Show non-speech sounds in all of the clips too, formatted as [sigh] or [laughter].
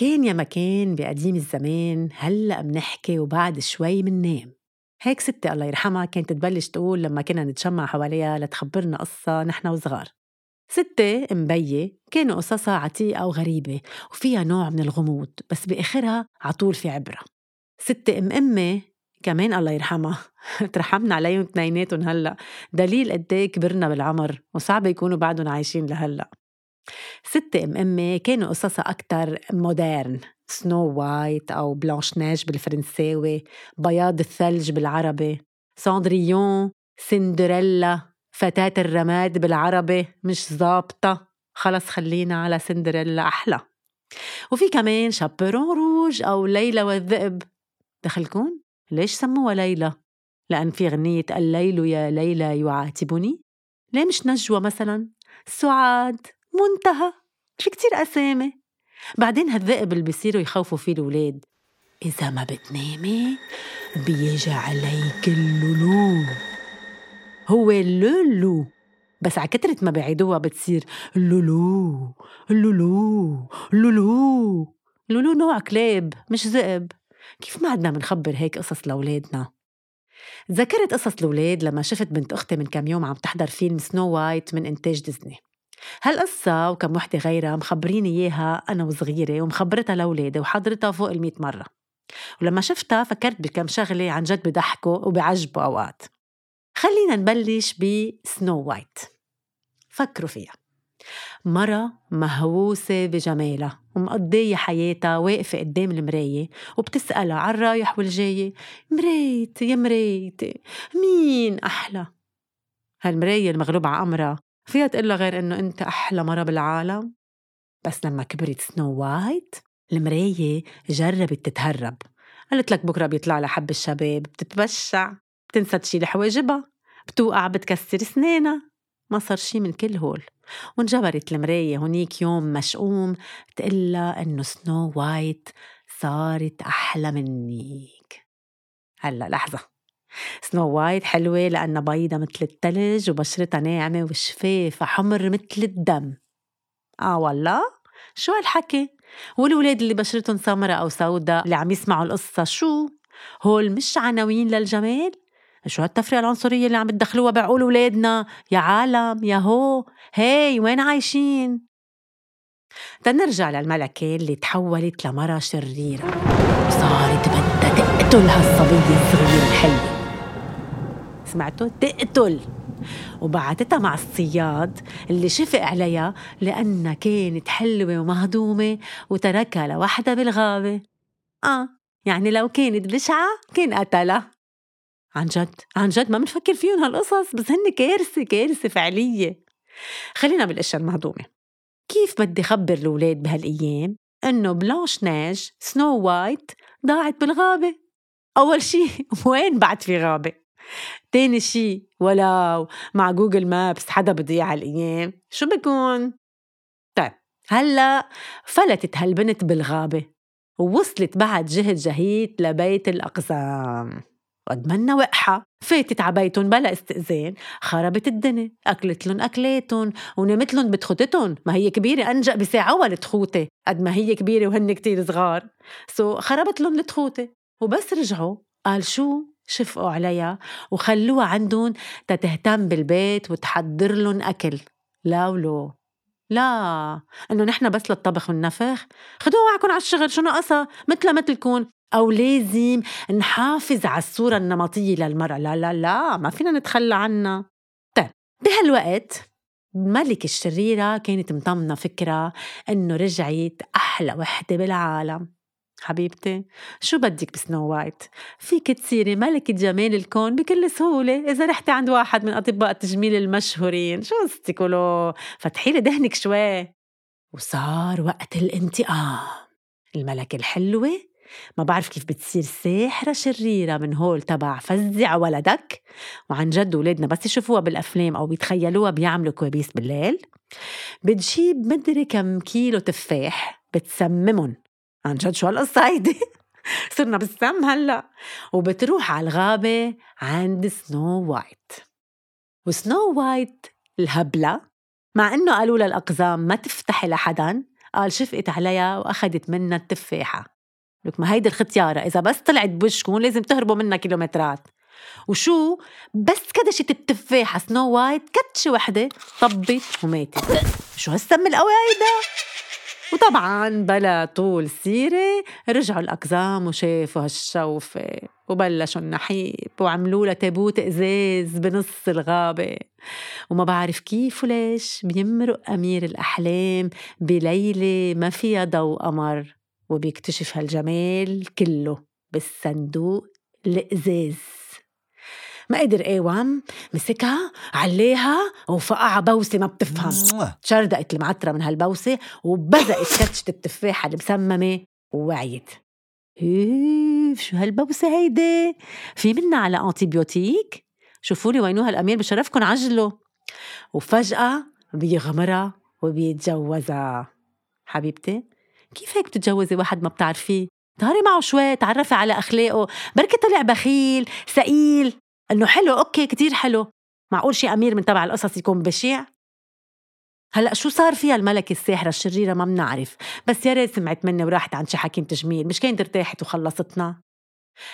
كان يا مكان بقديم الزمان هلأ منحكي وبعد شوي مننام هيك ستي الله يرحمها كانت تبلش تقول لما كنا نتجمع حواليها لتخبرنا قصة نحن وصغار. ستي مبية كانوا قصصها عتيقة وغريبة وفيها نوع من الغموض بس بآخرها عطول في عبرة. ستي أم أمي كمان الله يرحمها [laughs] ترحمنا عليهم اثنيناتهم هلأ. دليل قد إيه كبرنا بالعمر وصعب يكونوا بعدهم عايشين لهلأ. ستي وأمي كانوا قصصها أكتر modern Snow White أو Blanche-Neige بالفرنساوي بياض الثلج بالعربي Cendrillon سندريلا فتاة الرماد بالعربي مش ظابطة خلص خلينا على سندريلا أحلى وفي كمان Chaperon Rouge أو ليلى والذئب دخلكن ليش سموها ليلى؟ لأن في غنية الليل يا ليلى يعاتبني؟ ليه مش نجوى مثلا؟ سعاد منتهى. في كتير أسامي. بعدين هالذئب اللي بيصيروا يخوفوا فيه الولاد. إذا ما بتنامي بيجي عليك اللولو. هو اللولو. بس على كترة ما بعيدوها بتصير اللولو اللولو اللولو اللولو نوع كلاب مش ذئب. كيف ما عدنا بنخبر هيك قصص لأولادنا؟ ذكرت قصص الأولاد لما شفت بنت أختي من كم يوم عم تحضر فيلم Snow White من إنتاج ديزني. هالقصة وكم وحدة غيرها مخبريني إياها أنا وصغيرة ومخبرتها لأولادي وحضرتها فوق المية مرة. ولما شفتها فكرت بكم شغلة عن جد بضحكوا وبعجبوا أوقات. خلينا نبلش ب Snow White فكروا فيها. مرة مهووسة بجمالها ومقضية حياتها واقفة قدام المراية وبتسألها عن الرايح والجاي مرايتي يا مرايتي مين أحلى؟ هالمراية المغلوب على أمرها فيها تقلها غير إنه أنت أحلى مرة بالعالم؟ بس لما كبرت Snow White المراية جربت تتهرب. قالت لك بكرة بيطلع لها حب الشباب بتتبشع بتنسى تشيل حواجبها بتوقع بتكسر سنانها ما صار شي من كل هول. وانجبرت المراية هونيك يوم مشؤوم تقلها إنه Snow White صارت أحلى منك هلا لحظة. Snow White حلوة لأنها بيضة مثل التلج وبشرتها ناعمة وشفافها حمر مثل الدم. آه والله؟ شو هالحكي؟ والولاد اللي بشرتهم سمرة أو سوداء اللي عم يسمعوا القصة شو؟ هول مش عناوين للجمال؟ شو هالتفرقة العنصرية اللي عم تدخلوها بعقول ولادنا؟ يا عالم يا هو. هاي وين عايشين؟ تنرجع للملكة اللي تحولت لمرة شريرة. وصارت بدها تقتل هالصبية الصغيرة الحلوة. سمعتوا تقتل. وبعتتها مع الصياد اللي شفق عليها لأنها كانت حلوة ومهضومة وتركها لوحدها بالغابة. آه يعني لو كانت بشعة كان قتلها. عن جد عن جد ما بنفكر فيهم هالقصص بس هن كارثة كارثة فعلية. خلينا بالاشياء المهضومة. كيف بدي خبر الأولاد بهالأيام؟ إنه Blanche-Neige Snow White ضاعت بالغابة. أول شي [laughs] وين بعد في غابة؟ تاني شي ولو مع جوجل مابس حدا بضيع هالأيام شو بكون؟ طيب هلأ فلتت هالبنت بالغابة ووصلت بعد جهد جهيد لبيت الأقزام. قد ما انها وقحة. فاتت ع بيتن بلا استئذان خربت الدنيا. أكلت لن أكلاتن ونمت لن بتخوتتن ما هي كبيرة أنجأ بساعة ولا تخوتة. قد ما هي كبيرة وهن كتير صغار. سو خربت لن التخوتة. وبس رجعوا قال شو؟ شفقوا عليها وخلوها عندهم تتهتم بالبيت وتحضر لهم أكل. لا ولو. لا. إنه نحن بس للطبخ والنفخ. خدوها معكم على الشغل. شو ناقصها مثل مثلكم أو لازم نحافظ على الصورة النمطية للمرأة. لا لا لا. ما فينا نتخلى عنها. طيب. بهالوقت الملكة الشريرة كانت مطمنة فكرة إنه رجعت أحلى وحدة بالعالم. حبيبتي. شو بدك بسنو وايت؟ فيك تصيري ملكة جمال الكون بكل سهولة إذا رحتي عند واحد من أطباء التجميل المشهورين. شو قصتك فتحي فتحيلي دهنك شوي. وصار وقت الانتقام. الملكة الحلوة؟ ما بعرف كيف بتصير ساحرة شريرة من هول تبع فزع ولدك. وعن جد ولادنا بس يشوفوها بالأفلام أو بيتخيلوها بيعملوا كوابيس بالليل. بتجيب مدري كم كيلو تفاح بتسممن عن جد شو هالقصة هيدي؟ [laughs] صرنا بالسم هلأ. وبتروح على الغابة عند Snow White. و Snow White الهبلة مع إنه قالوا للأقزام ما تفتحي لحدا قال شفقت عليها وأخدت منها التفاحة. لك ما هيدي الختيارة إذا بس طلعت بوشكم لازم تهربوا منها كيلومترات. وشو؟ بس كدشت التفاحة سنو وايت كتشة وحدة طبت وماتت. شو هالسم القوي هيدا؟ وطبعا بلا طول سيرة رجعوا الأقزام وشافوا هالشوفة وبلشوا النحيب وعملوا لها تابوت إزاز بنص الغابة. وما بعرف كيف وليش بيمرق أمير الأحلام بليلة ما فيها ضوء قمر وبيكتشف هالجمال كله بالصندوق الإزاز. ما قدر قاوم مسكها عليها وفقع بوسة ما بتفهم. شردقت المعترة من هالبوسة وبزقت كتشة التفاحة المسممة ووعيت. إيه شو هالبوسة هيدي؟ في منا على antibiotique شوفوا لي وينو ها الامير بشرفكن عجلوا وفجأة بيغمرها وبيتجوزها. حبيبتي كيف هيك بتتجوزي واحد ما بتعرفيه؟ ظهري معه شوي تعرفي على أخلاقه. بركي طلع بخيل ثقيل إنه حلو okay كتير حلو. معقول شي أمير من تبع القصص يكون بشيع؟ هلأ شو صار فيها الملكة الساحرة الشريرة ما بنعرف بس يا ريت سمعت مني وراحت عند شي حكيم تجميل مش كانت ارتاحت وخلصتنا؟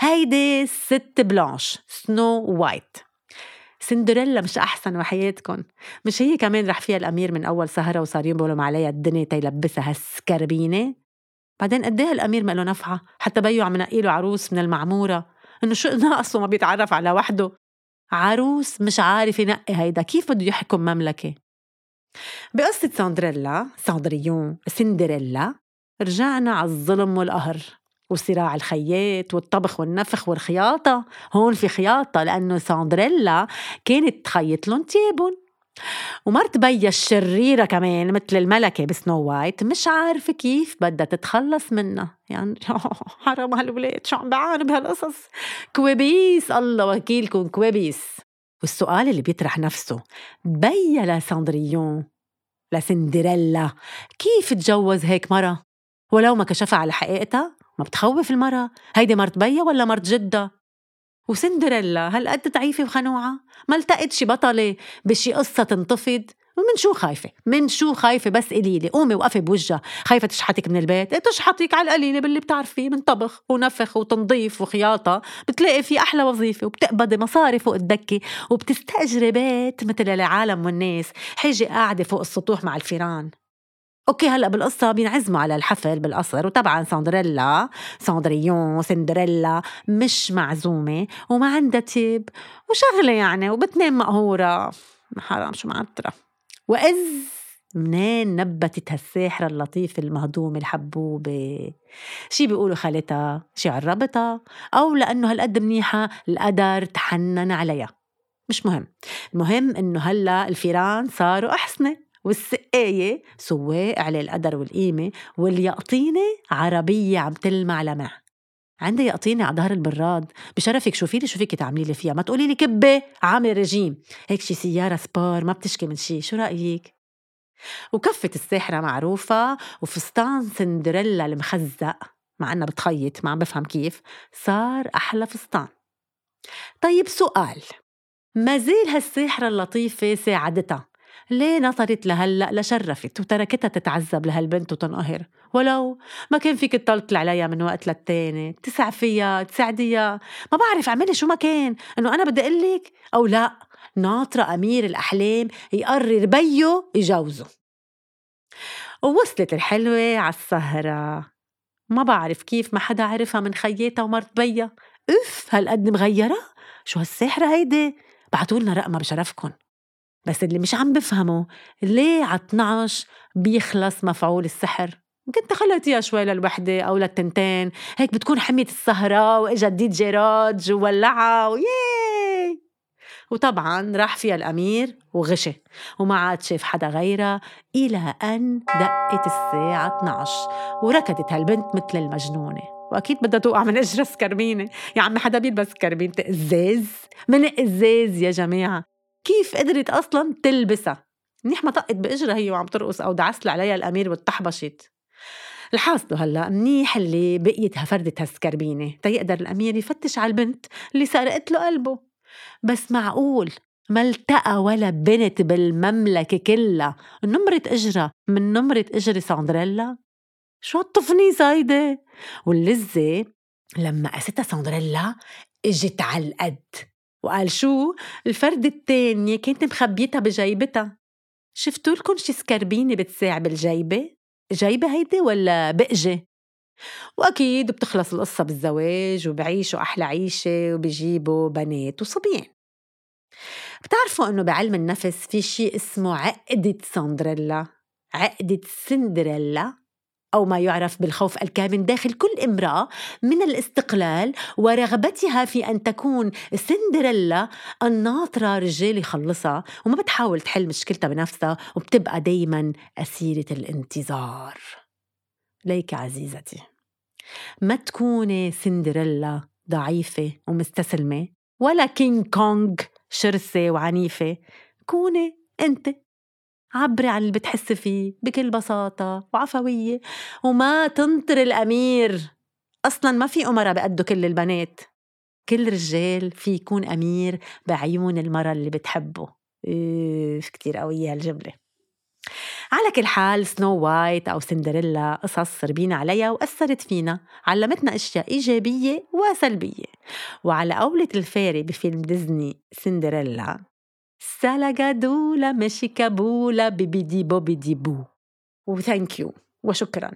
هيدي ست Blanche Snow White. سندريلا مش أحسن وحياتكم مش هي كمان رح فيها الأمير من أول سهرة وصار ينبلم عليها الدنيا تيلبسها هالسكربينة؟ بعدين قد إيه الامير ما له نفعة؟ حتى بيو عم نقي له عروس من المعمورة. إنه شو [laughs] ناقصه ما بيتعرف على وحده. عروس مش عارف ينقي هيدا. كيف بده يحكم مملكة؟ بقصة ساندريلا Cendrillon سندريلا رجعنا على الظلم والقهر وصراع الخيات والطبخ والنفخ والخياطة. هون في خياطة لأنه ساندريلا كانت تخيط لهم تيابن ومرت بيا الشريرة كمان مثل الملكة ب Snow White مش عارفة كيف بدها تتخلص منها. يعني [laughs] حرام هالولاد شو عم بعانوا بهالقصص؟ كوابيس الله وكيلكم كوابيس. والسؤال اللي بيطرح نفسه بيا ل Cendrillon لسندريلا كيف تجوز هيك مرة؟ ولو ما كشفها على حقيقتها ما بتخوف المرة؟ هيدي مرت بيا ولا مرت جدة؟ وسندريلا هالقد ضعيفة وخنوعة ما التقت شي بطلة بشي قصة تنتفض ومن شو خايفة؟ من شو خايفة؟ بس قليلة قومي وقفي بوجهها. خايفة تشحتك من البيت؟ إيه تشحتك على القليلة باللي بتعرفيه من طبخ ونفخ وتنظيف وخياطة. بتلاقي في أحلى وظيفة وبتقبضي مصاري فوق الدكة وبتستأجري بيت مثل العالم والناس. حاجي قاعدة فوق السطوح مع الفيران. okay هلأ بالقصة بينعزموا على الحفل بالقصر وطبعا ساندريلا ساندريون سندريلا مش معزومة وما عندها تياب وشغلة يعني وبتنام مقهورة. حرام شو معتره وإذ منين نبتت هالساحرة اللطيفة المهضومة الحبوبة؟ شي بيقولوا خالتها شي عرابتها؟ أو لأنه هالقد منيحة القدر تحنن عليها. مش مهم. المهم إنه هلأ الفيران صاروا أحسنة والسقاية سواق على القدر والقيمة واليقطينة عربية عم تلمع لمع. عندي يقطينة على ظهر البراد. بشرفك شوفي لي شو فيك تعملي لي فيها. ما تقولي لي كبة عامل رجيم. هيك شي سيارة سبار ما بتشكي من شي. شو رأيك؟ وكفة الساحرة معروفة وفستان سندريلا المخزق. مع إنها بتخيط ما عم بفهم كيف. صار أحلى فستان. طيب سؤال. ما زال هالساحرة اللطيفة ساعدتها؟ ليه نطرت لهلأ لشرفت وتركتها تتعذب لهالبنت وتنقهر؟ ولو ما كان فيك تطلطل عليها من وقت للتاني تسع فيها تساعديها ما بعرف أعملي شو ما كان إنه أنا بدي اقلك أو لأ ناطرة أمير الأحلام يقرر بيو يجوزه. ووصلت الحلوة على السهرة ما بعرف كيف ما حدا عرفها من خياتها ومرت بيا. اف هالقد مغيرة؟ شو هالسحرة هيدي؟ بعتولنا رقمها بشرفكن. بس اللي مش عم بفهمه ليه على 12 بيخلص مفعول السحر؟ كنت خليتيها شوي للوحدة أو للتنتين. هيك بتكون حمية السهرة وإجا دي جي راج وولعها وياي! وطبعا راح فيها الأمير وغشي. وما عاد شاف حدا غيرها إلى أن دقت الساعة 12 وركضت هالبنت مثل المجنونة. وأكيد بدها توقع من إجرى سكربينه يا عمي حدا بيلبس كربينه إزاز؟ من إزاز يا جماعة؟ كيف قدرت أصلا تلبسها؟ منيح ما طقت بإجرها هي وعم ترقص أو دعست عليها الأمير واتحبشت الحاصل هلأ منيح اللي بقيت هفردت هالسكربينة تيقدر الأمير يفتش على البنت اللي سرقت له قلبه. بس معقول ما التقى ولا بنت بالمملكة كلها نمرة إجرة من نمرة إجرة ساندريلا؟ شو هالطفنيس هيدي واللزة لما قاستها ساندريلا إجت على القد. وقال شو؟ الفرد التانية كانت مخبيتها بجيبتها. شفتوا لكم شي سكربينة بتساع بالجيبة؟ جيبة هيدي ولا بقجة؟ وأكيد بتخلص القصة بالزواج وبعيشوا أحلى عيشة وبيجيبوا بنات وصبيان. بتعرفوا إنه بعلم النفس في شي اسمه عقدة سندريلا عقدة سندريلا؟ أو ما يعرف بالخوف الكامن داخل كل امرأة من الاستقلال ورغبتها في أن تكون سندريلا الناطرة رجال يخلصها وما بتحاول تحل مشكلتها بنفسها وبتبقى دايما أسيرة الانتظار. ليك عزيزتي ما تكوني سندريلا ضعيفة ومستسلمة ولا كينج كونغ شرسة وعنيفة كوني أنت عبري عن اللي بتحسي فيه بكل بساطة وعفوية. وما تنطر الأمير. أصلا ما في أمراء بقدوا كل البنات. كل رجال في يكون أمير بعيون المرة اللي بتحبه. إيه كتير قوية هالجملة. على كل حال سنو وايت أو سندريلا قصص ربينا عليها وأثرت فينا علمتنا أشياء إيجابية وسلبية. وعلى قولة ال fairy بفيلم ديزني سندريلا Salagadoola mechicka boola bibbidi bobbidi boo. و thank you. وشكرا.